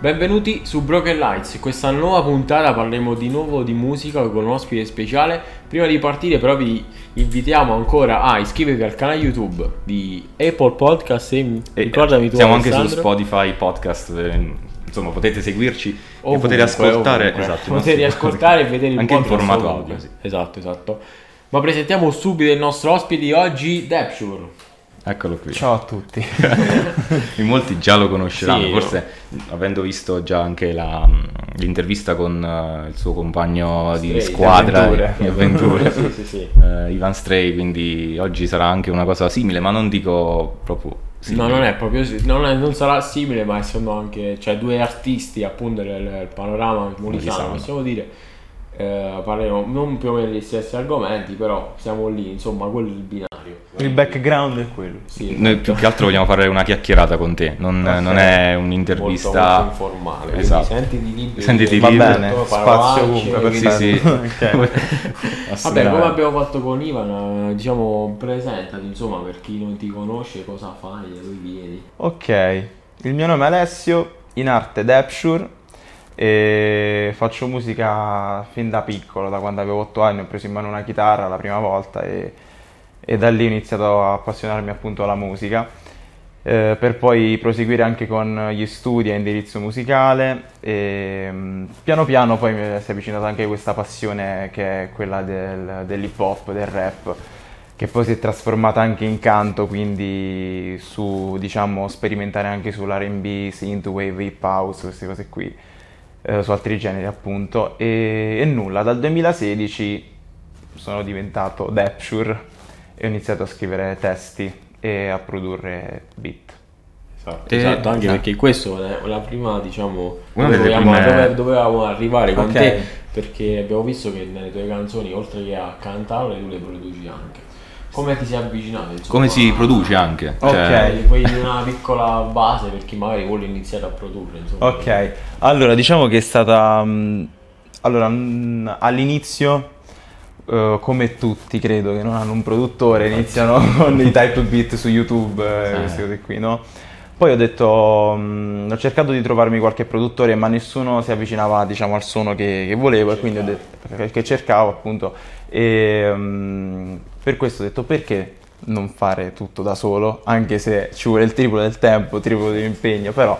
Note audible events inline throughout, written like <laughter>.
Benvenuti su Broken Lights, in questa nuova puntata parleremo di nuovo di musica con un ospite speciale. Prima di partire però vi invitiamo ancora a iscrivervi al canale YouTube di Apple Podcast e, E, ricordami tu siamo anche su Alessandro. Spotify podcast, eh, insomma potete seguirci e Ovunque, potete ascoltare, ovunque. esatto, potete nostri ascoltare e vedere il anche in formato audio. audio. Sì. Esatto, esatto. Ma presentiamo subito il nostro ospite di oggi, Depsure. Eccolo qui. Ciao a tutti. <laughs> In molti già lo conosceranno, Sì, forse avendo visto già anche la, l'intervista con eh, il suo compagno di Stray, squadra di avventure. di avventure, <laughs> sì, sì, sì. <laughs> eh, Ivan Stray, quindi oggi sarà anche una cosa simile, ma non dico proprio simile. No, non è proprio non, è- non sarà simile, ma essendo anche cioè, due artisti appunto del, del panorama Molisano. possiamo dire. Eh, parleremo non più o meno degli stessi argomenti, però siamo lì, insomma, quello è il binario. Il background è quello. Sì, Noi più che altro vogliamo fare una chiacchierata con te, non, Ok. non è molto, un'intervista... molto informale. quindi Esatto. Sentiti liberi. Sentiti di- Va bene, spazio ovunque, Sì, sì. <laughs> Ok. Vabbè, come abbiamo fatto con Ivan, eh, diciamo, presentati, insomma, per chi non ti conosce, cosa fai, da dove vieni. Ok, il mio nome è Alessio, in arte Depsure e faccio musica fin da piccolo, da quando avevo 8 anni ho preso in mano una chitarra la prima volta e, e da lì ho iniziato a appassionarmi appunto alla musica. eh, per poi proseguire anche con gli studi a indirizzo musicale e mm, piano piano poi mi si è avvicinata anche questa passione che è quella del, dell'hip hop, del rap che poi si è trasformata anche in canto, quindi su, diciamo, sperimentare anche sull'R&B, synthwave, hip house, queste cose qui, eh, su altri generi appunto. E, e nulla, dal 2016 sono diventato Depsure e ho iniziato a scrivere testi e a produrre beat. Esatto, E- esatto, anche esatto. perché questo è la prima, diciamo, Una dove delle vogliamo- prime- dove dovevamo arrivare con Ok. te, perché abbiamo visto che nelle tue canzoni, oltre che a cantarle, tu le produci anche. Come ti sei avvicinato? Insomma, Come si produce anche? Cioè, Ok. Poi una piccola base per chi magari vuole iniziare a produrre, insomma. Ok, allora diciamo che è stata... mm, allora, mm, all'inizio, eh, come tutti credo che non hanno un produttore, iniziano <laughs> con i type beat su YouTube e Eh. queste cose qui, no? Poi ho detto, mm, ho cercato di trovarmi qualche produttore, ma nessuno si avvicinava, diciamo, al suono che, che volevo, e quindi ho detto che- cercavo appunto. E mm, per questo ho detto perché non fare tutto da solo, anche se ci vuole il triplo del tempo, il triplo dell'impegno, però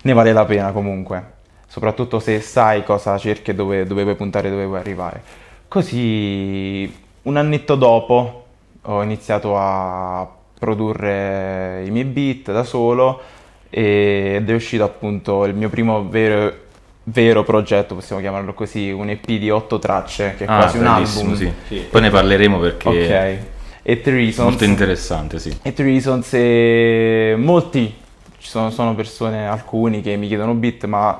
ne vale la pena comunque, soprattutto se sai cosa cerchi e dove, dove vuoi puntare, dove vuoi arrivare. Così un annetto dopo ho iniziato a produrre i miei beat da solo ed è uscito appunto il mio primo vero, vero progetto, possiamo chiamarlo così, un EP di otto tracce, che è ah, quasi un album. sì. Sì. Poi ne parleremo perché Ok. è E Reasons. molto interessante, sì. E The Reasons e molti, ci sono, sono persone, alcuni che mi chiedono beat, ma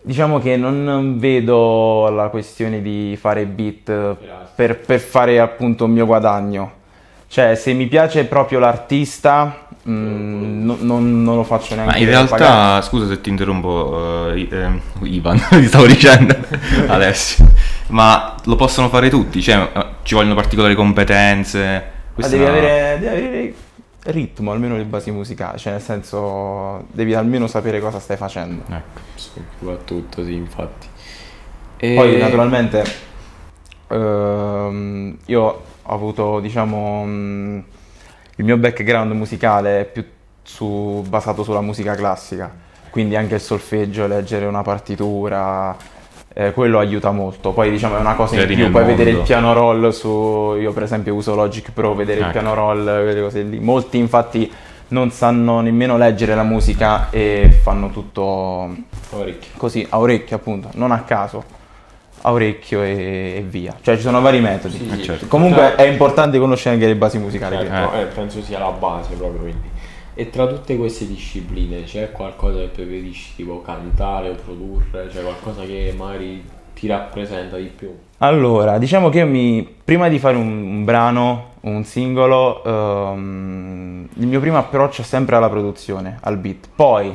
diciamo che non vedo la questione di fare beat per, per fare appunto un mio guadagno. Cioè, se mi piace proprio l'artista, mm, no- non, non lo faccio neanche Ma in realtà, pagare. scusa se ti interrompo, I- eh, Ivan, <laughs> ti stavo dicendo, <laughs> Alessio, ma lo possono fare tutti, cioè eh, ci vogliono particolari competenze. Ma Questa devi avere, devi avere ritmo, almeno le basi musicali, cioè nel senso devi almeno sapere cosa stai facendo. Ecco. Soprattutto, sì, infatti. E- Poi naturalmente ehm, io ho avuto diciamo mm, il mio background musicale è più su- basato sulla musica classica, quindi anche il solfeggio, leggere una partitura, eh, quello aiuta molto. Poi diciamo è una cosa in Vedi più, nel poi vedere il piano roll su io per esempio uso Logic Pro, vedere il Ecco. piano roll, quelle cose lì. Molti infatti non sanno nemmeno leggere la musica e fanno tutto Parecchio. così a orecchio appunto, non a caso, a orecchio e, e via. Cioè ci sono vari metodi. Sì, Eh, sì. certo. Comunque è importante conoscere anche le basi musicali. Certo, credo. eh, penso sia la base proprio quindi. E tra tutte queste discipline c'è qualcosa che preferisci, tipo cantare o produrre, cioè qualcosa che magari ti rappresenta di più? Allora, diciamo che mi, prima di fare un, un brano, un singolo, ehm, il mio primo approccio è sempre alla produzione, al beat. Poi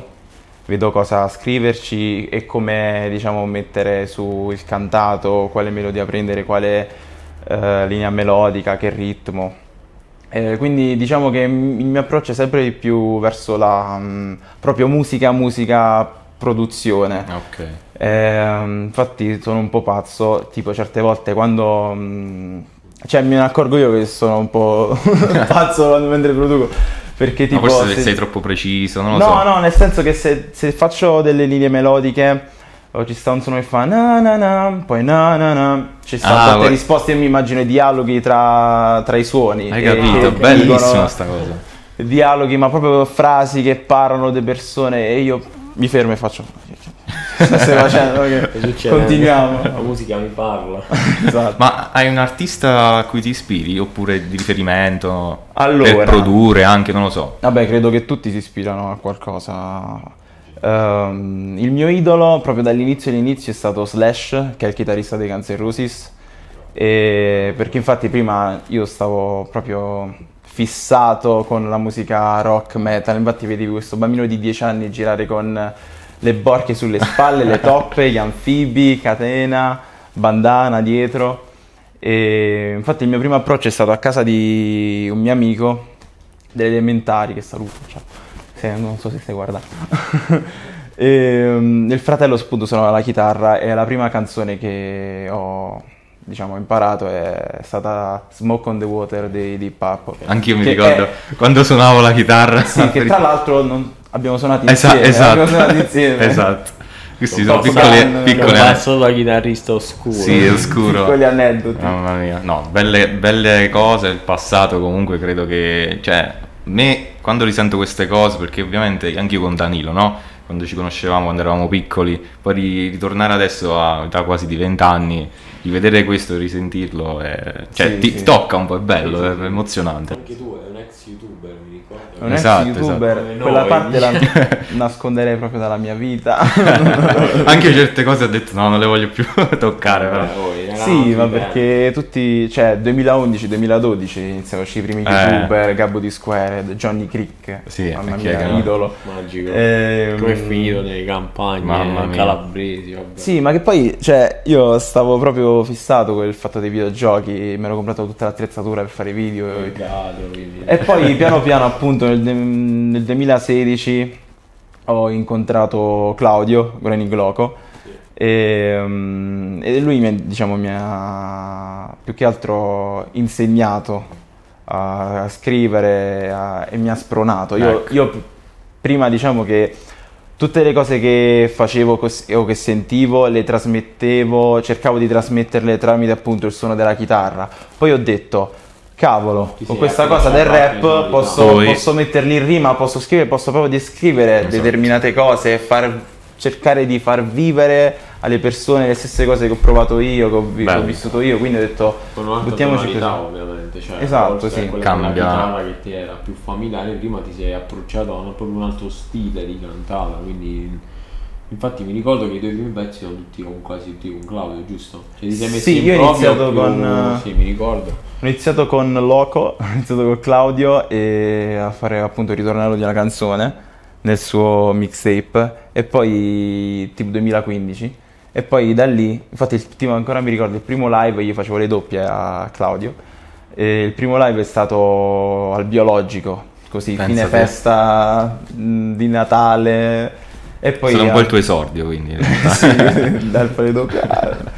vedo cosa scriverci e come, diciamo, mettere su il cantato, quale melodia prendere, quale eh, linea melodica, che ritmo. Eh, quindi diciamo che il mio approccio è sempre di più verso la mm, proprio musica, musica produzione. Ok. Eh, infatti sono un po' pazzo, tipo certe volte quando... mh, cioè me ne accorgo io che sono un po' <laughs> pazzo quando mentre produco, perché Ma tipo... forse se- sei troppo preciso, non lo no, so. no, nel senso che se, se faccio delle linee melodiche o ci sta un suono che fa na na na, poi na na na, ci sta Ah, tante vuoi- risposte e mi immagino i dialoghi tra, tra i suoni. Hai capito? Bellissima sta cosa. Dialoghi, ma proprio frasi che parlano di persone e io mi fermo e faccio... <laughs> Stai facendo? Che Ok, succede? Continuiamo. La musica mi parla. <laughs> Esatto. Ma hai un artista a cui ti ispiri oppure di riferimento Allora. per produrre anche, non lo so. Vabbè, credo che tutti si ispirano a qualcosa. Ehm, il mio idolo, proprio dall'inizio all'inizio, è stato Slash, che è il chitarrista dei Guns N' Roses. E perché infatti prima io stavo proprio fissato con la musica rock metal. Infatti vedevi questo bambino di 10 anni girare con le borchie sulle spalle, le toppe, gli anfibi, catena, bandana dietro. E infatti il mio primo approccio è stato a casa di un mio amico delle elementari che saluto, ciao. Se- non so se stai guardando. <laughs> e, um, il fratello appunto suonava la chitarra e la prima canzone che ho diciamo imparato è stata Smoke on the Water dei Deep Purple. Anch'io mi ricordo è- quando suonavo la chitarra. sì, che tra <laughs> l'altro non- abbiamo suonato Esa- insieme. esatto. abbiamo suonato insieme. esatto. Questi sono piccole, farne- piccole passato da chitarrista oscuro. Sì, è oscuro. Piccoli aneddoti. Mamma mia, no, belle, belle cose, il passato comunque credo che, cioè, me quando risento queste cose, perché ovviamente anche io con Danilo, no? Quando ci conoscevamo, quando eravamo piccoli, poi ri- ritornare adesso a età quasi di 20 anni, rivedere questo e risentirlo, è- cioè, Sì, ti sì. tocca un po', è bello, Sì, sì, è emozionante. Anche tu è un ex youtuber, È un ex Esatto, youtuber, esatto. quella Noi. parte la nasconderei proprio dalla mia vita. <laughs> Anche certe cose ho detto no, non le voglio più <laughs> toccare, però. Voi, Sì, ma perché tutti, cioè 2011-2012 iniziano a uscire i primi Eh. youtuber, Gabbo di Squared, Johnny Crick, Sì, mamma mia, no. idolo. Magico. Ehm, Come è finito nelle campagne Mamma calabresi, vabbè. Sì, ma che poi, cioè, io stavo proprio fissato con il fatto dei videogiochi, mi ero comprato tutta l'attrezzatura per fare video. Peccato, quindi. E poi piano piano, appunto, nel, nel 2016 ho incontrato Claudio Greni Gloco e, mm, e lui mi, diciamo, mi ha più che altro insegnato a, a scrivere a- e mi ha spronato. Io, Ecco. io prima diciamo che tutte le cose che facevo cos- o che sentivo le trasmettevo, cercavo di trasmetterle tramite appunto il suono della chitarra. Poi ho detto, cavolo, con questa cosa del rap posso, posso metterli in rima, posso scrivere, posso proprio descrivere Esatto. determinate cose e far- cercare di far vivere alle persone le stesse cose che ho provato io, che ho, vi- ho vissuto io. Quindi ho detto, buttiamoci così. ovviamente. Cioè, Esatto, sì. Cambia. chitarra che ti era più familiare, prima ti sei approcciato a un- proprio un altro stile di cantata, quindi... Infatti mi ricordo che i tuoi primi pezzi sono tutti con quasi tutti con Claudio, giusto? Cioè ti sei messo Sì, in io ho iniziato più- con, Sì, mi ricordo. Ho iniziato con Loco, <laughs> ho iniziato con Claudio e a fare appunto il ritornello di una canzone nel suo mixtape e poi tipo 2015 e poi da lì, infatti il primo, ancora mi ricordo il primo live io facevo le doppie a Claudio e il primo live è stato al biologico, così Pensa fine te. festa di Natale e poi stato un po' a- il tuo esordio, quindi. in realtà. <laughs> sì, dal fare doppia.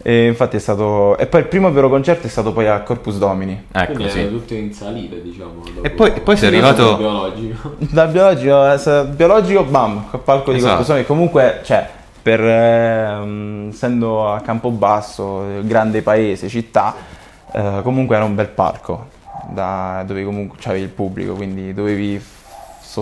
E infatti è stato. E poi il primo vero concerto è stato poi a Corpus Domini. Ecco, quindi sì. tutte in salita, diciamo. dopo- E poi- e poi sei arrivato- sono biologico. Dal biologico, <laughs> eh, biologico bam, col palco di Esatto. Corpus Domini. Comunque, cioè, per, ehm, essendo a Campobasso, eh, grande paese, città, eh, comunque era un bel parco. Da, dove comunque c'avevi il pubblico, quindi dovevi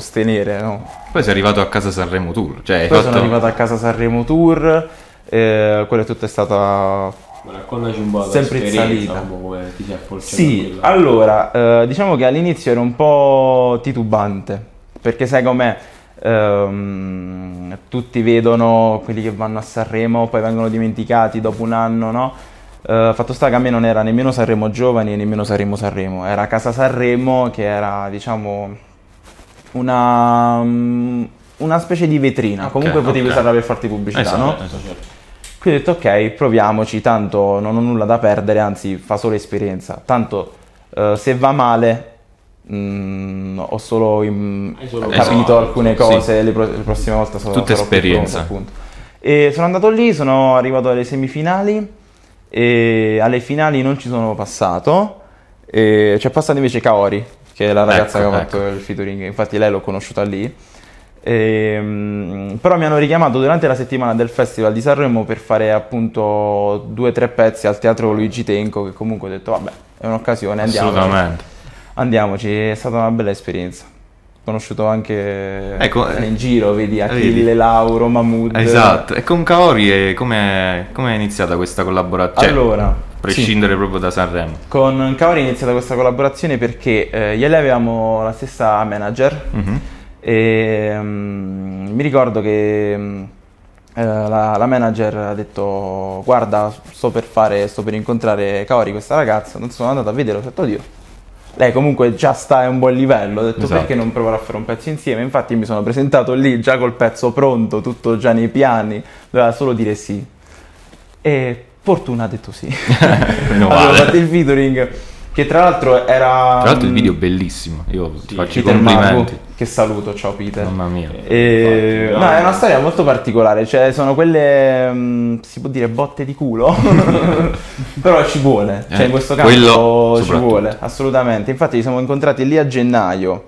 sostenere, no? Poi sei arrivato a casa Sanremo Tour. Cioè, Poi fatto... sono arrivato a casa Sanremo Tour, eh, quella è tutta stata Ma raccontaci un po' la Sempre in salita. come ti sei approcciato a Sì, quella- allora, eh, diciamo che all'inizio ero un po' titubante, perché sai com'è, ehm, tutti vedono quelli che vanno a Sanremo, poi vengono dimenticati dopo un anno, no? Eh, fatto sta che a me non era nemmeno Sanremo Giovani e nemmeno Sanremo Sanremo, era Casa Sanremo che era, diciamo, una, mm, una specie di vetrina, Ok, comunque potevi ok. usarla per farti pubblicità, Esatto, no? esatto. certo. Quindi ho detto ok, proviamoci, tanto non ho nulla da perdere, anzi fa solo esperienza. Tanto eh, se va male mm, ho solo, im- solo capito provato, alcune sì. cose, le, pro- le prossime volte sarò, Tutta esperienza. pronto. E sono andato lì, sono arrivato alle semifinali e alle finali non ci sono passato, e c'è passato invece Kaori, che è la ragazza Ecco, che ha fatto il featuring, infatti lei l'ho conosciuta lì. Ehm, però mi hanno richiamato durante la settimana del Festival di Sanremo per fare appunto due o tre pezzi al teatro Luigi Tenco che comunque ho detto vabbè è un'occasione andiamo Assolutamente. andiamoci è stata una bella esperienza conosciuto anche Ecco, eh, in giro vedi Achille, vedi. Lauro, Mahmood Esatto, e con Kaori è- come è iniziata questa collaborazione? allora a sì. prescindere proprio da Sanremo. con Kaori è iniziata questa collaborazione perché eh, io lei avevamo la stessa manager Mhm. E mm, mi ricordo che eh, la, la manager ha detto: Guarda, sto per fare, sto per incontrare Kaori, questa ragazza. Non sono andato a vedere, ho detto Dio. Lei comunque già sta a un buon livello. Ho detto Esatto. perché non provare a fare un pezzo insieme. Infatti mi sono presentato lì già col pezzo pronto, tutto già nei piani, doveva solo dire sì. E Fortuna ha detto sì. <laughs> Meno male. fatto il featuring, che tra l'altro era. Tra l'altro il mm, video è bellissimo, io ti faccio i Peter complimenti. Mago, che saluto, ciao Peter. Mamma mia. E- Infatti, no, è una storia molto particolare, cioè sono quelle, mm, si può dire, botte di culo, <laughs> però ci vuole, cioè Eh, in questo caso ci vuole, assolutamente. Infatti ci siamo incontrati lì a gennaio,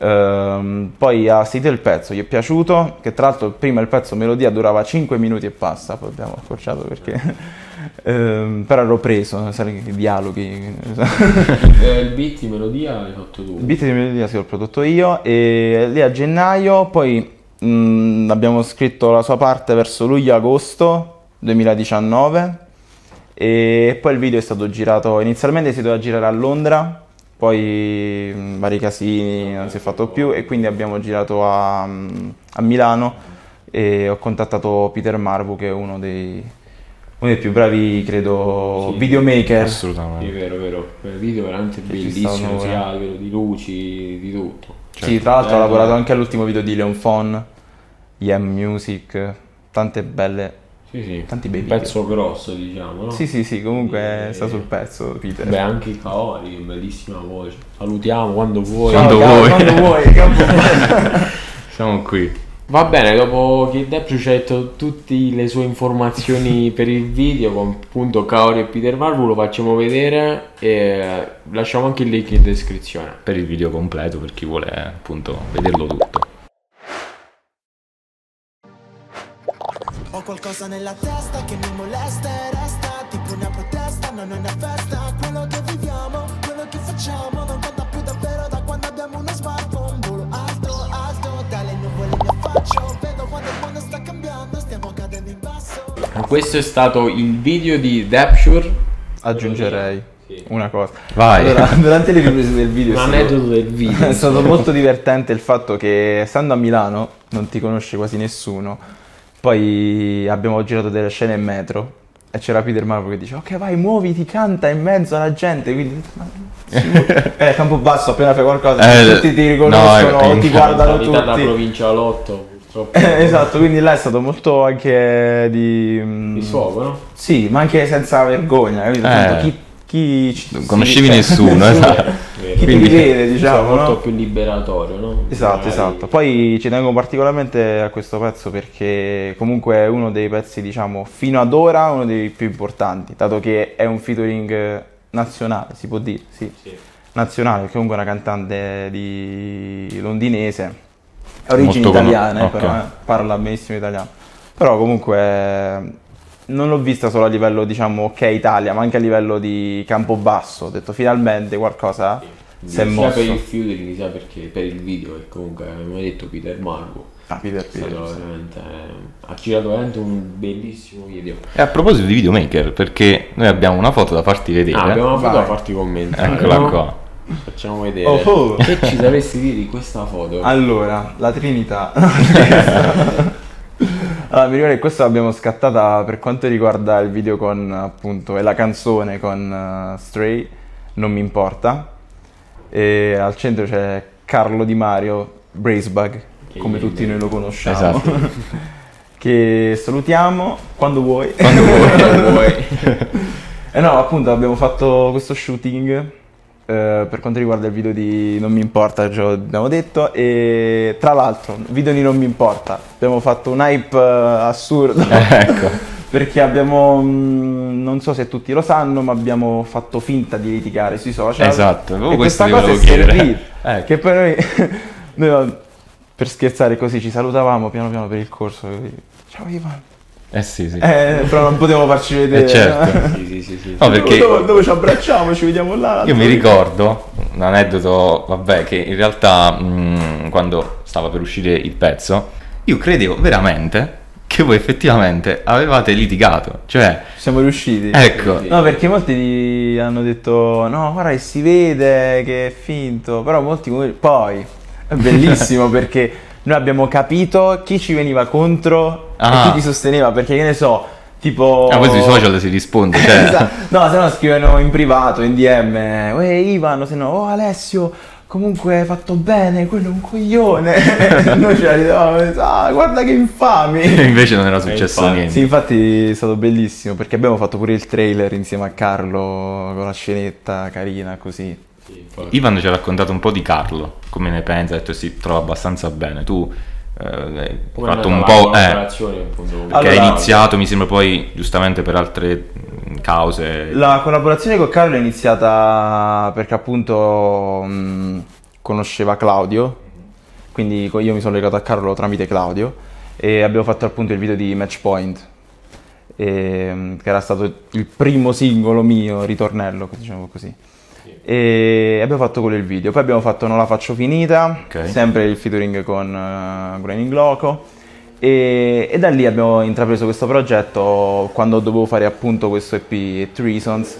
ehm, poi ha sentito il pezzo, gli è piaciuto, che tra l'altro prima il pezzo melodia durava 5 minuti e passa, poi abbiamo accorciato perché... ehm, però ero preso, sai, i dialoghi. <laughs> Eh, il beat di melodia l'hai fatto tu. Il beat di melodia sì, l'ho prodotto io e lì a gennaio poi mh, abbiamo scritto la sua parte verso luglio-agosto 2019 e poi il video è stato girato, inizialmente si doveva girare a Londra, poi mh, vari casini non si è fatto più e quindi abbiamo girato a, mh, a Milano e ho contattato Peter Marvu che è uno dei, uno dei più bravi, credo, Sì. videomaker. Assolutamente. vero, vero. Quel video è veramente Che bellissimo, sia a livello di luci, di tutto. Sì, tra l'altro ho Eh, lavorato anche all'ultimo video di Leon Fon, Yam Music, tante belle... Sì, sì. Tanti bei Un video. pezzo grosso, diciamo, no? Sì, sì, sì, comunque Eh, sta sul pezzo, Peter. Beh, anche i Kaori, che bellissima voce. Salutiamo quando vuoi. Ciao, quando vuoi. <laughs> Quando vuoi. Siamo qui. Va bene, dopo che Depru ci ha detto tutte le sue informazioni <laughs> per il video con appunto Kaori e Peter Marvu, lo facciamo vedere e lasciamo anche il link in descrizione. Per il video completo, per chi vuole appunto vederlo tutto. Ho qualcosa nella testa che mi molesta e resta Tipo una protesta, non è una festa Quello che viviamo, quello che facciamo Non conta Questo è stato il video di Depsure. Aggiungerei Sì. una cosa. Vai. Allora, <laughs> durante le riprese del video... È stato- del video. <laughs> È stato molto divertente il fatto che essendo a Milano non ti conosce quasi nessuno. Poi abbiamo girato delle scene in metro e c'era Peter Marvo che dice ok vai muoviti, canta in mezzo alla gente. Quindi <laughs> eh, campo basso appena fai qualcosa Eh, tutti ti no, riconoscono, è- ti guardano tutti. provincia 8, purtroppo. Eh, <laughs> esatto, quindi là è stato molto anche di... mm, Di sfogo, no? Sì, ma anche senza vergogna, capito? Eh. Tanto chi, chi ci- Non conoscevi sì, nessuno, <laughs> esatto. Vero. Chi Quindi- ti vede, diciamo, molto no? più liberatorio, no? Esatto, Magari- esatto. Poi ci tengo particolarmente a questo pezzo perché comunque è uno dei pezzi, diciamo, fino ad ora uno dei più importanti, dato che è un featuring nazionale, si può dire, sì. Sì. Nazionale, perché comunque è una cantante di londinese, origini Molto italiane, ok. però, eh, parla benissimo italiano. Però comunque eh, non l'ho vista solo a livello, diciamo, ok Italia, ma anche a livello di Campobasso. Ho detto finalmente qualcosa si è sia mosso. per il featuring sia perché per il video che comunque abbiamo detto Peter Margo Ah, Peter Peter, sì. veramente ha girato veramente un bellissimo video E a proposito di videomaker, perché noi abbiamo una foto da farti vedere. ah, abbiamo una foto Vai. da farti commentare Eccola no? qua. Facciamo vedere Oh, oh. che ci sapresti dire di questa foto Allora, la Trinità. <laughs> allora, mi ricordo che questa l'abbiamo scattata per quanto riguarda il video con appunto e la canzone con eh, Stray, non mi importa. E al centro c'è Carlo Di Mario, Bracebug, Che come tutti noi lo conosciamo. Esatto. <laughs> che salutiamo quando vuoi. Quando vuoi. vuoi <laughs> Eh no, appunto abbiamo fatto questo shooting eh, per quanto riguarda il video di Non mi importa, già abbiamo detto. E tra l'altro, video di Non mi importa, abbiamo fatto un hype eh, assurdo. <laughs> ecco. <laughs> Perché abbiamo, mh, non so se tutti lo sanno, ma abbiamo fatto finta di litigare sui social. Esatto, oh, e questa cosa è servita. <laughs> Ecco. Che poi noi, noi, per scherzare così, ci salutavamo piano piano per il corso. Ciao Ivan. Eh sì, sì. Eh, però non potevamo farci vedere. Eh, certo. <laughs> Sì, sì, sì, sì. No, perché Dove, dove ci abbracciamo, ci vediamo là. io mi ricordo un aneddoto, vabbè, che in realtà mh, quando stava per uscire il pezzo, io credevo veramente che voi effettivamente avevate litigato. Cioè, Siamo riusciti. ecco, No, perché molti gli hanno detto no, guarda che si vede che è finto, però molti poi è bellissimo <laughs> perché noi abbiamo capito chi ci veniva contro Ah. e chi ti sosteneva, perché che ne so, tipo ah, poi sui social si risponde, cioè... <laughs> Esatto. No, se no scrivono in privato, in DM, uè Ivan, se no, oh Alessio, comunque hai fatto bene, quello è un coglione. <laughs> Noi ce la ridavamo, ah, guarda che infami. <laughs> Invece non era successo infatti. niente. Sì, infatti è stato bellissimo perché abbiamo fatto pure il trailer insieme a Carlo con la scenetta carina così. Ivan ci ha raccontato un po' di Carlo, come ne pensa, ha detto si trova abbastanza bene. Tu eh, hai fatto un po'... Eh, collaborazione, appunto, con- che Allora- hai iniziato, mi sembra poi, giustamente per altre mh, cause. La collaborazione con Carlo è iniziata perché appunto mh, conosceva Claudio, quindi io mi sono legato a Carlo tramite Claudio e abbiamo fatto appunto il video di Match Point, e, mh, che era stato il primo singolo mio, ritornello, diciamo così. E abbiamo fatto quello il video, poi abbiamo fatto Non la faccio finita, Ok. sempre il featuring con uh, Graining Loco. E, e da lì abbiamo intrapreso questo progetto quando dovevo fare appunto questo EP Threesons.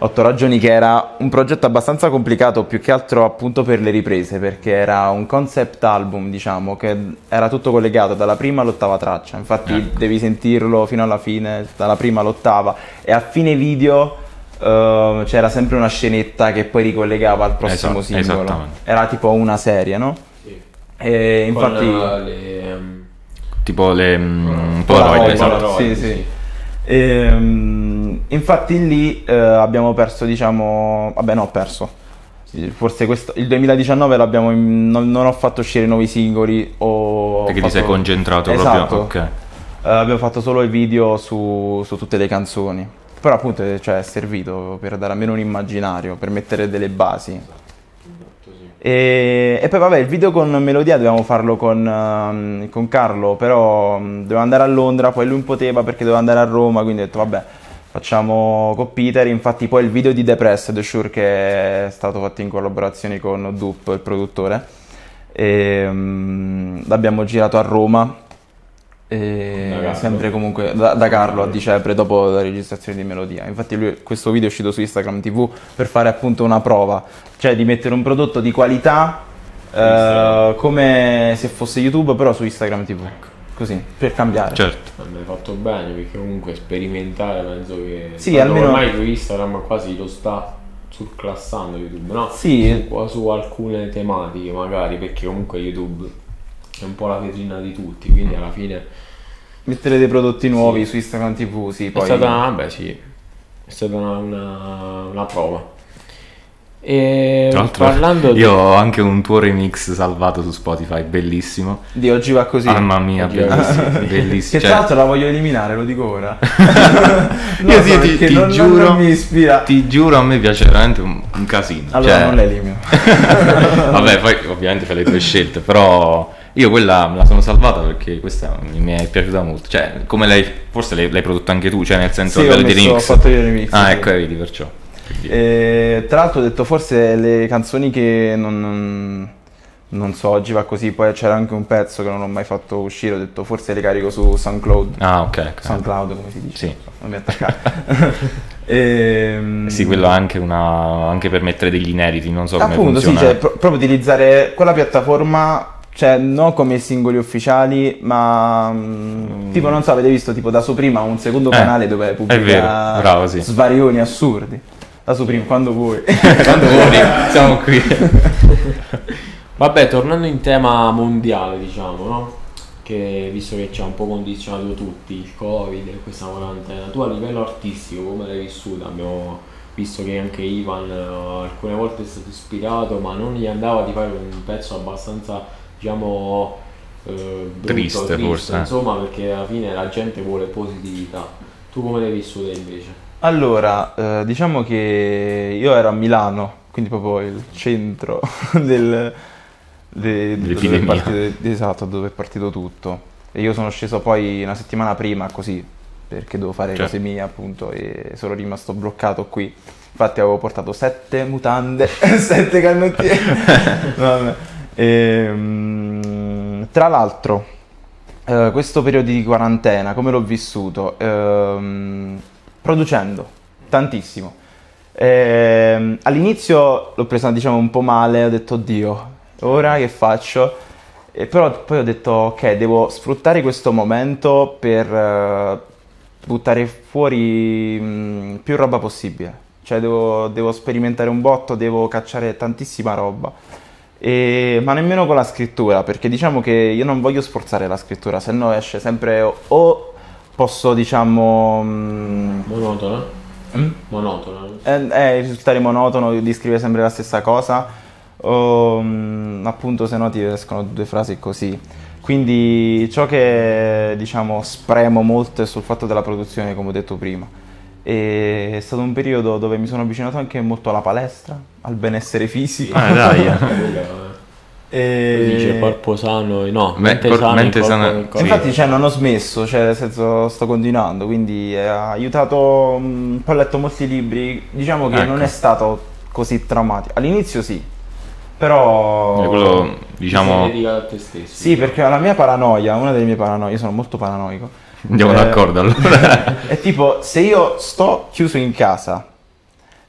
Otto ragioni che era un progetto abbastanza complicato più che altro appunto per le riprese perché era un concept album diciamo che era tutto collegato dalla prima all'ottava traccia infatti Ecco. devi sentirlo fino alla fine dalla prima all'ottava e a fine video eh, c'era sempre una scenetta che poi ricollegava al prossimo Esatto, singolo era tipo una serie no? Sì. e Con, infatti le, ehm, Tipo le mh, Polaroid, Polaroid, esatto. Polaroid, sì, sì. sì. Ehm, infatti lì eh, abbiamo perso, diciamo, vabbè no, ho perso. Forse questo, il 2019 l'abbiamo in- non, non ho fatto uscire nuovi singoli o... Perché ho ti sei fatto- concentrato Esatto. proprio. Ok. Eh, abbiamo fatto solo i video su, su tutte le canzoni. Però appunto eh, cioè, è servito per dare almeno un immaginario, per mettere delle basi. E, e poi vabbè, il video con Melodia dovevamo farlo con, ehm, con Carlo, però mm, doveva andare a Londra, poi lui non poteva perché doveva andare a Roma, quindi ho detto vabbè, facciamo con Peter. Infatti poi il video di Depressed, Sure, che è stato fatto in collaborazione con Dup, il produttore, e, mm, l'abbiamo girato a Roma. E sempre comunque da, da Carlo a dicembre dopo la registrazione di Melodia. Infatti lui, questo video è uscito su Instagram TV per fare appunto una prova, cioè di mettere un prodotto di qualità eh, come se fosse YouTube però su Instagram TV. Così, per cambiare. Certo. Ma mi hai fatto bene perché comunque sperimentare penso che Sì, almeno- ormai su Instagram quasi lo sta surclassando YouTube, no? Sì. Su, su alcune tematiche magari perché comunque YouTube è un po' la vetrina di tutti, quindi alla fine Mettere dei prodotti nuovi su Instagram TV, sì, è poi... stata, vabbè sì, è stata una, una, una prova. E Tra l'altro, parlando di... io ho anche un tuo remix salvato su Spotify, bellissimo. Di oggi va così. Mamma mia, Oggi bellissimo. bellissimo. Che Cioè, tra l'altro la voglio eliminare, lo dico ora. <laughs> <laughs> Non io so, ti, ti- non- giuro, non mi ispira. ti giuro, a me piace veramente un, un casino. Allora Cioè, non l'elimino. <laughs> Vabbè, poi ovviamente fai le tue scelte, però io quella me la sono salvata perché questa mi è piaciuta molto. Cioè, come lei, forse l'hai, l'hai prodotta anche tu, cioè nel senso Sì, livello di messo- ho remix. fatto io il remix. Ah, sì. ecco, vedi, perciò. E, tra l'altro ho detto forse le canzoni che non, non, non so, oggi va così, poi c'era anche un pezzo che non ho mai fatto uscire, ho detto forse le carico su SoundCloud. Ah, ok, ok. SoundCloud come si dice? Sì. Non mi attaccare. <laughs> Ehm, Eh Sì, quello anche, una, anche per mettere degli inediti, non so come Appunto, sì, cioè, pro- proprio utilizzare quella piattaforma, cioè non come singoli ufficiali, ma mm, tipo non so, avete visto tipo da Suprema un secondo Eh, canale dove pubblica vero, bravo, sì. svarioni assurdi. Da Suprema, quando vuoi. <laughs> Quando vuoi, siamo qui. <laughs> Vabbè, tornando in tema mondiale, diciamo, no? Che visto che ci ha un po' condizionato tutti, il Covid e questa quarantena, tu a livello artistico come l'hai vissuta? Abbiamo visto che anche Ivan eh, alcune volte è stato ispirato, ma non gli andava di fare un pezzo abbastanza, diciamo, eh, brutto, Triste, forse, eh. Insomma, perché alla fine la gente vuole positività. Tu come l'hai vissuta invece? Allora, eh, diciamo che io ero a Milano, quindi proprio il centro <laughs> del, de- dove, è partito, esatto, dove è partito tutto. E io sono sceso poi una settimana prima, così, perché devo fare Certo. cose mie, appunto, e sono rimasto bloccato qui. Infatti avevo portato sette mutande, <laughs> sette canottiere. <laughs> Vabbè. Tra l'altro, eh, questo periodo di quarantena, come l'ho vissuto? Ehm, producendo tantissimo. Ehm, all'inizio l'ho presa diciamo un po' male, ho detto oddio, ora che faccio? E però poi ho detto ok, devo sfruttare questo momento per eh, buttare fuori mh, più roba possibile. Cioè devo, devo sperimentare un botto, devo cacciare tantissima roba. E- ma nemmeno con la scrittura, perché diciamo che io non voglio sforzare la scrittura, se no esce sempre o- posso diciamo... mh, Monotona? mm? Monotona. eh, eh, risultare monotono di scrivere sempre la stessa cosa o mm, appunto se no ti escono due frasi così quindi ciò che diciamo spremo molto è sul fatto della produzione come ho detto prima e è stato un periodo dove mi sono avvicinato anche molto alla palestra al benessere fisico Ah, dai. <laughs> e... Dice corpo sano, e no, Beh, mente cor- sana, mente il corpo sana- sì. corpo. Infatti cioè, non ho smesso, cioè nel senso sto continuando, quindi eh, ha aiutato, mh, poi ho letto molti libri, diciamo che Ecco. non è stato così traumatico, all'inizio sì, però... Eh, quello, diciamo, dedicato a te stesso. Sì, perché la mia paranoia, una delle mie paranoie, io sono molto paranoico, andiamo Eh, d'accordo allora. <laughs> è tipo se io sto chiuso in casa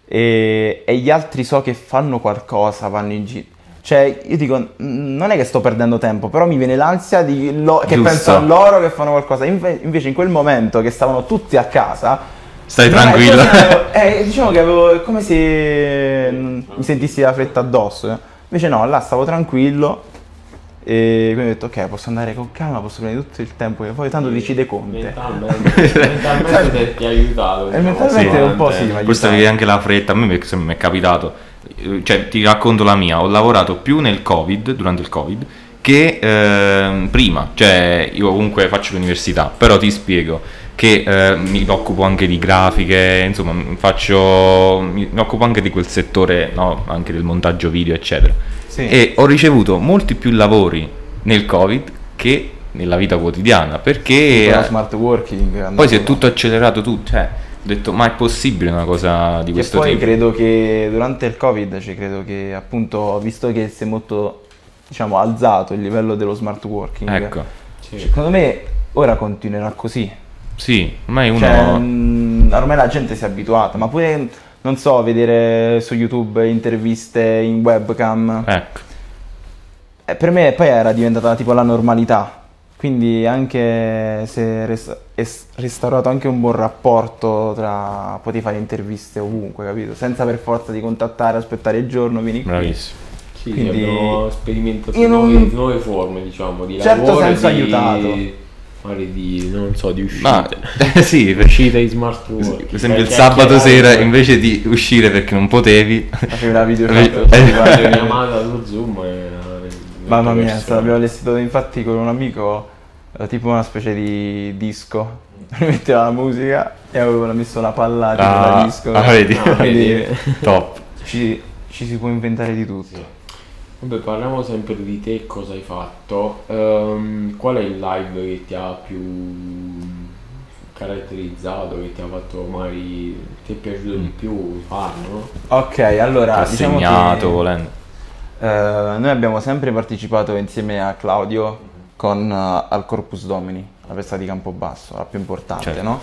e, e gli altri so che fanno qualcosa, vanno in giro. Cioè, io dico, "Mm, non è che sto perdendo tempo, però mi viene l'ansia di lo- che Giusto. penso a loro che fanno qualcosa. Inve- invece in quel momento che stavano tutti a casa, Stai tranquillo. eh, diciamo che avevo è come se mi sentissi la fretta addosso. Invece no, là stavo tranquillo e quindi ho detto ok, posso andare con calma, posso prendere tutto il tempo che voglio, tanto decide Conte. Mentalmente, <laughs> mentalmente ti- ha aiutato. Eh, mentalmente sì, un po' sì, eh. Questo è anche la fretta, a me mi mi è capitato, Eh, cioè ti racconto la mia, ho lavorato più nel Covid, durante il Covid, che ehm, prima, cioè io comunque faccio l'università, però ti spiego che eh, mi occupo anche di grafiche, insomma faccio, mi, mi occupo anche di quel settore, no? anche del montaggio video eccetera. Sì. E ho ricevuto molti più lavori nel Covid che nella vita quotidiana, perché... Eh, smart working. poi si è tutto accelerato tutto, cioè, ho detto, ma è possibile una cosa di Che questo poi tipo? credo che durante il Covid, cioè credo che appunto, visto che si è molto, diciamo, alzato il livello dello smart working, Ecco, Sì. secondo me ora continuerà così. sì, ormai uno... Cioè, ormai la gente si è abituata, ma pure, non so, vedere su YouTube interviste in webcam, Ecco, eh, per me poi era diventata tipo la normalità. Quindi anche se è res- è restaurato anche un buon rapporto tra potevi fare interviste ovunque, capito? Senza per forza di contattare, aspettare il giorno, vieni qui. bravissimo. Sì, Quindi- abbiamo sperimentato Io non- nuove, nuove forme, diciamo, di Certo lavoro. e senso di, aiutato. Magari di, non so, di uscite. Ma, <laughs> eh, sì, per uscite di smart work. per esempio il sabato sera invece di uscire perché non potevi, Facevi la video <laughs> Eh, chiamata su Zoom e Mamma mia, persone. abbiamo allestito infatti con un amico eh, tipo una specie di disco. <laughs> Mi metteva la musica e avevano messo la palla tipo da ah, disco. ah, vedi, Ah, Quindi top. ci, ci si può inventare di tutto. Vabbè, parliamo sempre di te, cosa hai fatto. Ehm, qual è il live che ti ha più caratterizzato, che ti ha fatto magari ti è piaciuto di più farlo? Ok, allora Ti ha diciamo segnato che, volendo. eh, noi abbiamo sempre partecipato insieme a Claudio con eh, al Corpus Domini, la festa di Campobasso, la più importante, Certo. no?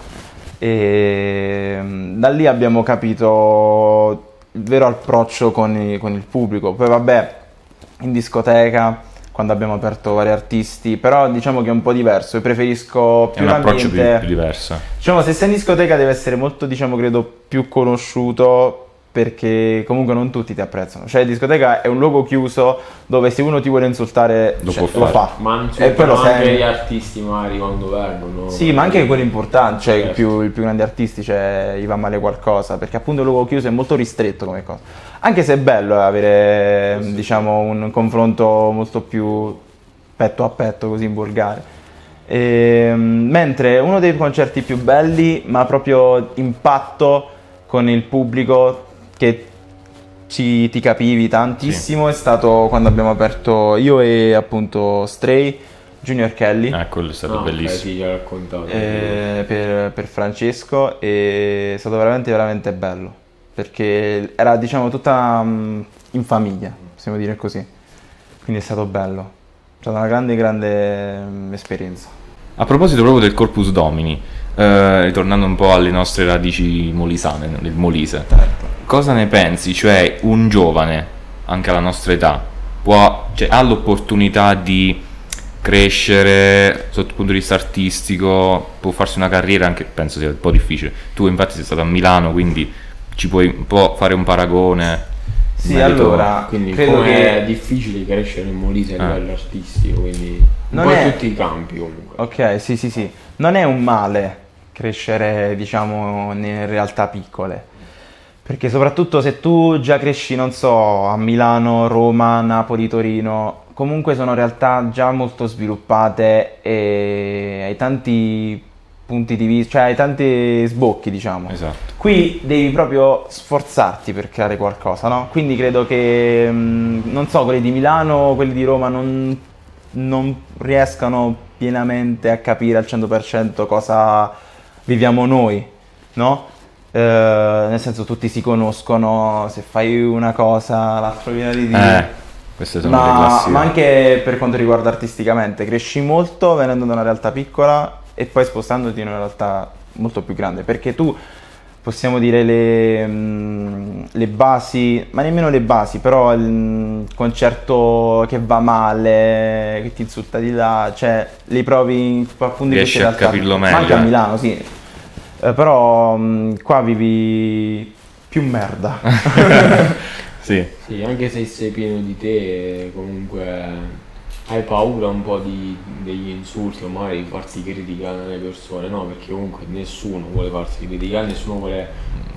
E mm, da lì abbiamo capito il vero approccio con, i- con il pubblico. Poi vabbè, in discoteca, quando abbiamo aperto vari artisti, però diciamo che è un po' diverso, io preferisco È più un approccio più, più diverso. Diciamo, se sei in discoteca deve essere molto, diciamo, credo, più conosciuto perché comunque non tutti ti apprezzano. Cioè, la discoteca è un luogo chiuso dove se uno ti vuole insultare Lo cioè, può lo fa. Ma e poi lo anche senti. gli artisti magari quando vengono. Sì, ma anche quelli importanti, cioè i Certo. più, i più grandi artisti, cioè gli va male qualcosa, perché appunto il luogo chiuso è molto ristretto come cosa. Anche se è bello eh, avere, diciamo, un confronto molto più petto a petto, così in volgare. Ehm, mentre uno dei concerti più belli, ma proprio impatto con il pubblico che ci, ti capivi tantissimo, è stato quando abbiamo aperto io e appunto Stray, Junior Kelly. Eh, quello è stato No, bellissimo. sì, ha raccontato. eh, per, per Francesco e è stato veramente veramente bello perché era diciamo tutta mm, in famiglia possiamo dire così. Quindi è stato bello. È stata una grande grande mm, esperienza. A proposito proprio del Corpus Domini, eh, ritornando un po' alle nostre radici molisane, del Molise, cosa ne pensi? Cioè, un giovane, anche alla nostra età, può, cioè, ha l'opportunità di crescere sotto il punto di vista artistico, può farsi una carriera, anche penso sia un po' difficile. Tu infatti sei stato a Milano, quindi ci puoi un po' fare un paragone. sì allora Quindi credo come che è difficile crescere in Molise a Eh. livello artistico, quindi un Non po' in è- tutti i campi comunque. Ok, sì, sì, sì. Non è un male crescere, diciamo, in realtà piccole. Perché soprattutto se tu già cresci, non so, a Milano, Roma, Napoli, Torino, comunque sono realtà già molto sviluppate e hai tanti punti di vista, cioè hai tanti sbocchi, diciamo. Esatto. Qui devi proprio sforzarti per creare qualcosa, no? Quindi credo che, mh, non so, quelli di Milano, quelli di Roma non, non riescano pienamente a capire al 100% cosa viviamo noi, no? Eh, nel senso tutti si conoscono, se fai una cosa l'altro viene di dire. Eh, queste sono le Ma, classiche. ma anche per quanto riguarda artisticamente, cresci molto venendo da una realtà piccola e poi spostandoti in una realtà molto più grande, perché tu possiamo dire le, mm, le basi, ma nemmeno le basi, però il mm, concerto che va male, che ti insulta di là, cioè li provi in- appunto in Riesci queste a realtà. capirlo Ma anche meglio, a eh. Milano, sì. Eh, però mm, qua vivi più merda. <laughs> Sì. Sì, anche se sei pieno di te, comunque hai paura un po' di, degli insulti o magari di farsi criticare dalle persone, no? Perché comunque nessuno vuole farsi criticare, nessuno vuole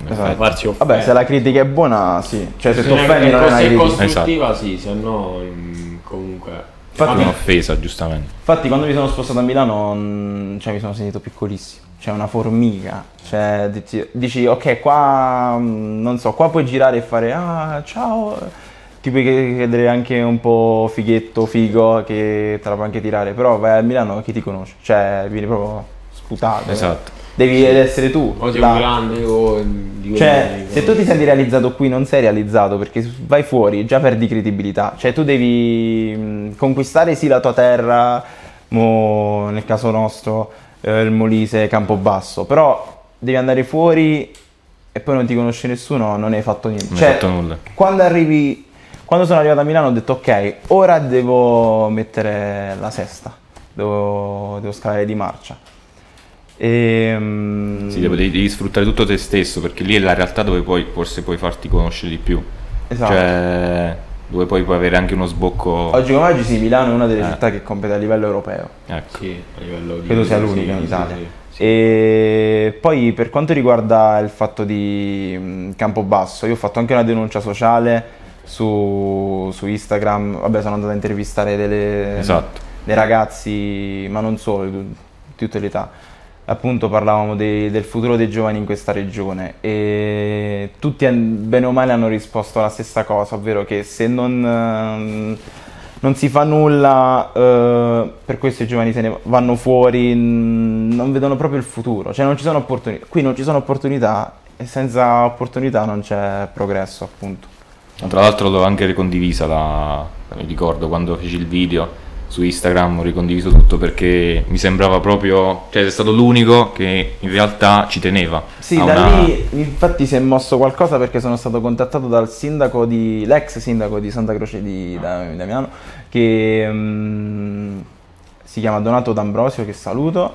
Esatto. farsi offendere. Vabbè, se la critica è buona, sì. Cioè, se ti Se è- offendi è non è una cos- è critica. costruttiva sì, se no mm, comunque... Infatti- Vabbè, Un'offesa, giustamente. Infatti quando mi sono spostato a Milano cioè, mi sono sentito piccolissimo, cioè una formica, cioè dici, dici, ok qua mm, non so, qua puoi girare e fare ah ciao, ti puoi chiedere anche un po' fighetto, figo che te la puoi anche tirare, però vai a Milano chi ti conosce, cioè vieni proprio sputato, Esatto. Devi essere tu. o sei là. un grande o di Cioè, se tu ti senti realizzato qui, non sei realizzato perché vai fuori, già perdi credibilità. Cioè, tu devi mh, conquistare sì la tua terra, mo, nel caso nostro, eh, il Molise, Campobasso, però devi andare fuori e poi non ti conosce nessuno, non hai fatto niente. Non Cioè, hai fatto nulla. Quando arrivi, quando sono arrivato a Milano ho detto ok, ora devo mettere la sesta, devo, devo scalare di marcia. E, mm, Sì, devi, devi sfruttare tutto te stesso perché lì è la realtà dove poi forse puoi farti conoscere di più. Esatto. Cioè, dove poi puoi avere anche uno sbocco. Oggi come oggi sì, Milano è una delle Eh. città che compete a livello europeo. Ecco. Sì, a livello di... Credo sia sì, l'unica in sì, Italia. sì, sì. E poi per quanto riguarda il fatto di Campobasso, io ho fatto anche una denuncia sociale su, su Instagram, vabbè sono andato a intervistare delle, Esatto. dei ragazzi, ma non solo, di di tutte le età. Appunto parlavamo dei- del futuro dei giovani in questa regione e tutti bene o male hanno risposto alla stessa cosa, ovvero che se non, ehm, non si fa nulla eh, per questo i giovani se ne vanno fuori, non vedono proprio il futuro, cioè non ci sono opportunità. Qui non ci sono opportunità e senza opportunità non c'è progresso, appunto. Tra l'altro l'ho anche ricondivisa, la... mi ricordo quando feci il video su Instagram, ho ricondiviso tutto perché mi sembrava proprio, cioè sei stato l'unico che in realtà ci teneva. Sì, da una- lì infatti si è mosso qualcosa perché sono stato contattato dal sindaco di, l'ex sindaco di Santa Croce di Da- Damiano che mm, si chiama Donato D'Ambrosio che saluto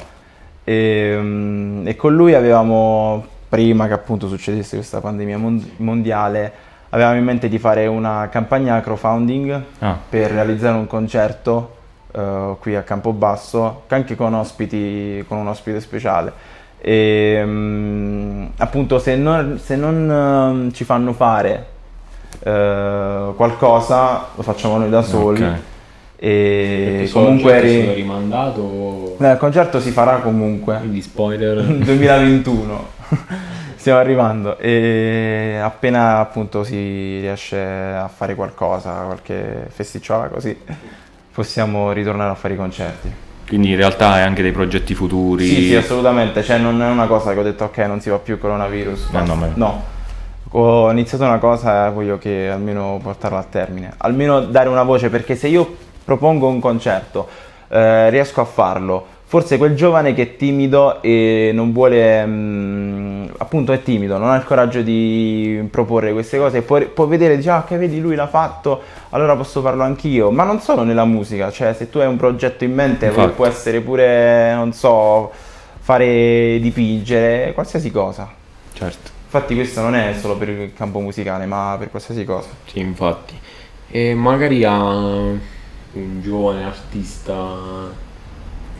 e, mm, e con lui avevamo prima che appunto succedesse questa pandemia mon- mondiale, avevamo in mente di fare una campagna crowdfunding Ah. per realizzare un concerto eh, qui a Campobasso, anche con ospiti, con un ospite speciale. E mm, appunto se non, se non ehm, ci fanno fare eh, qualcosa lo facciamo noi da soli. Ok. E comunque ri- rimandato. eh, il concerto si farà comunque Quindi spoiler. <laughs> 2021 <laughs> stiamo arrivando e appena appunto si riesce a fare qualcosa qualche festicciola così possiamo ritornare a fare i concerti. Quindi in realtà hai anche dei progetti futuri. sì sì assolutamente. Cioè non è una cosa che ho detto ok non si fa più coronavirus No, no, no. Ho iniziato una cosa e voglio che almeno portarla a termine. Almeno dare una voce perché se io propongo un concerto eh, riesco a farlo forse quel giovane che è timido e non vuole mm, appunto è timido non ha il coraggio di proporre queste cose può, può vedere dice ah che vedi lui l'ha fatto allora posso farlo anch'io ma non solo nella musica cioè se tu hai un progetto in mente Infatti. può essere pure non so fare dipingere qualsiasi cosa Certo. Infatti questo non è solo per il campo musicale, ma per qualsiasi cosa. Sì, infatti. E magari a un giovane artista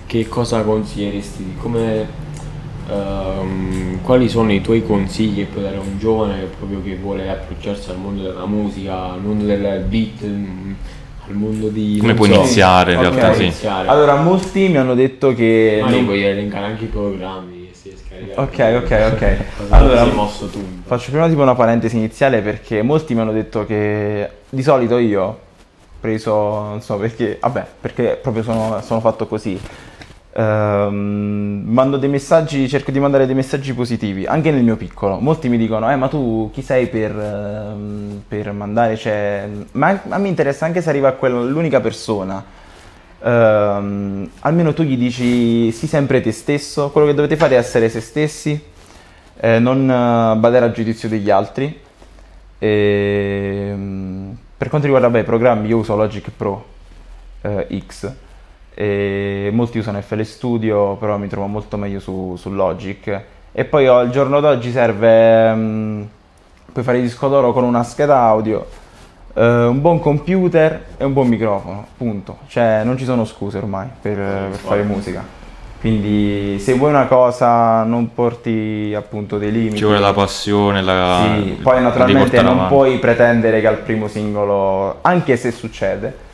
che cosa consiglieresti? Come, ehm, quali sono i tuoi consigli che puoi dare a un giovane proprio che vuole approcciarsi al mondo della musica, al mondo del beat, al mondo di... Come può so, iniziare in Ok. realtà, sì. iniziare. Allora, molti mi hanno detto che... Magari non- puoi elencare anche i programmi. Ok, ok, ok. Allora, sei mosso tu? Faccio prima tipo una parentesi iniziale perché molti mi hanno detto che di solito io ho preso, non so perché, vabbè, perché proprio sono, sono fatto così. Ehm, mando dei messaggi, cerco di mandare dei messaggi positivi, anche nel mio piccolo. Molti mi dicono, eh, ma tu chi sei per, ehm, per mandare? Cioè, ma a me interessa anche se arriva a quella, l'unica persona. Ehm, almeno tu gli dici sii sempre te stesso, quello che dovete fare è essere se stessi, eh, non eh, badare al giudizio degli altri. E, per quanto riguarda beh, i programmi, io uso Logic Pro eh, X e molti usano FL Studio, però mi trovo molto meglio su, su Logic. E poi al giorno d'oggi serve, mm, puoi fare il disco d'oro con una scheda audio, eh, un buon computer e un buon microfono, punto. Cioè non ci sono scuse ormai per, per fare musica. Quindi se vuoi una cosa non porti appunto dei limiti. Ci vuole la passione, la... Sì, poi naturalmente non puoi pretendere che al primo singolo, anche se succede,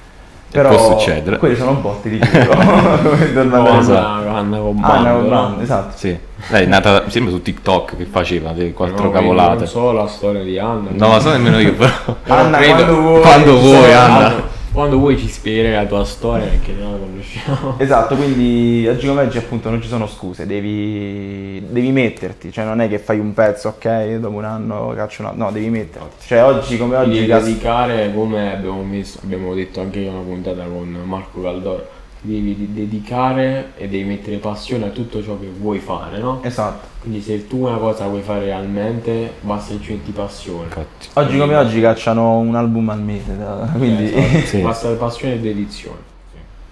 però può succedere. quelli sono botti di culo. No, esatto. Anna, Anna con bando, no, no? bando, esatto. Sì. Lei è nata sempre su TikTok che faceva delle quattro No, cavolate. Non so la storia di Anna. Non la so nemmeno io, però. Anna, credo- quando vuoi, quando vuoi, sono- Anna. Quando vuoi ci spiegherai la tua storia perché non la conosciamo. Esatto, quindi oggi come oggi appunto non ci sono scuse, devi, devi metterti, cioè non è che fai un pezzo, ok, dopo un anno caccio una... No, devi metterti. Cioè oggi come oggi... devi dedicare, come abbiamo, messo- abbiamo detto anche in una puntata con Marco Caldoro, devi di- dedicare e devi mettere passione a tutto ciò che vuoi fare, no? Esatto. Quindi se tu una cosa vuoi fare realmente, basta che ci metti passione. Infatti. Oggi come oggi cacciano un album al mese, quindi... Esatto. Sì. <laughs> Basta passione e dedizione.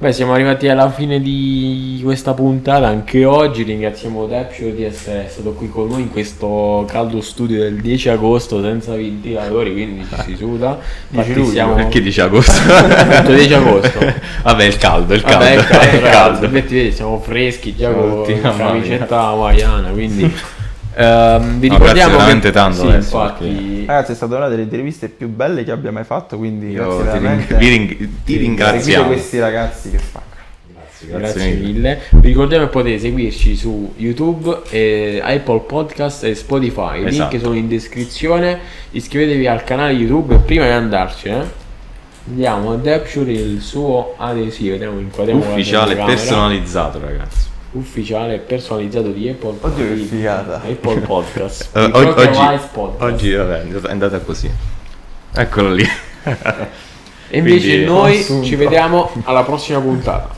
Beh, siamo arrivati alla fine di questa puntata anche oggi. Ringraziamo Depsure di essere stato qui con noi in questo caldo studio del 10 agosto senza ventilatori, quindi ci si suda. 10 siamo... Perché dice agosto? Ho detto 10 agosto. <laughs> Vabbè, il caldo, il caldo. Vabbè, è caldo, il ragazzi. Infatti, vedi, siamo freschi già Siamo con tutti in camicetta hawaiana, quindi... <laughs> ehm, vi No, ricordiamo grazie che... veramente tanto, Sì, Alessio, infatti... Ragazzi è stata una delle interviste più belle che abbia mai fatto, quindi Io grazie ti, ring- vi ring- ti ringraziamo. questi ragazzi che spaccano. Grazie, Grazie mille. Vi ricordiamo che potete seguirci su YouTube, e Apple Podcast e Spotify. I Esatto. link sono in descrizione. Iscrivetevi al canale YouTube prima di andarcene. Andiamo a Depsure il suo adesivo. Vediamo inquadriamo Ufficiale, personalizzato, ragazzi. Ufficiale e personalizzato di Apple Oddio, che figata. Apple Podcast. Eh, Di oggi, Podcast. oggi vabbè, è andata così. Eccolo lì. E invece quindi- noi Assunto. ci vediamo alla prossima puntata.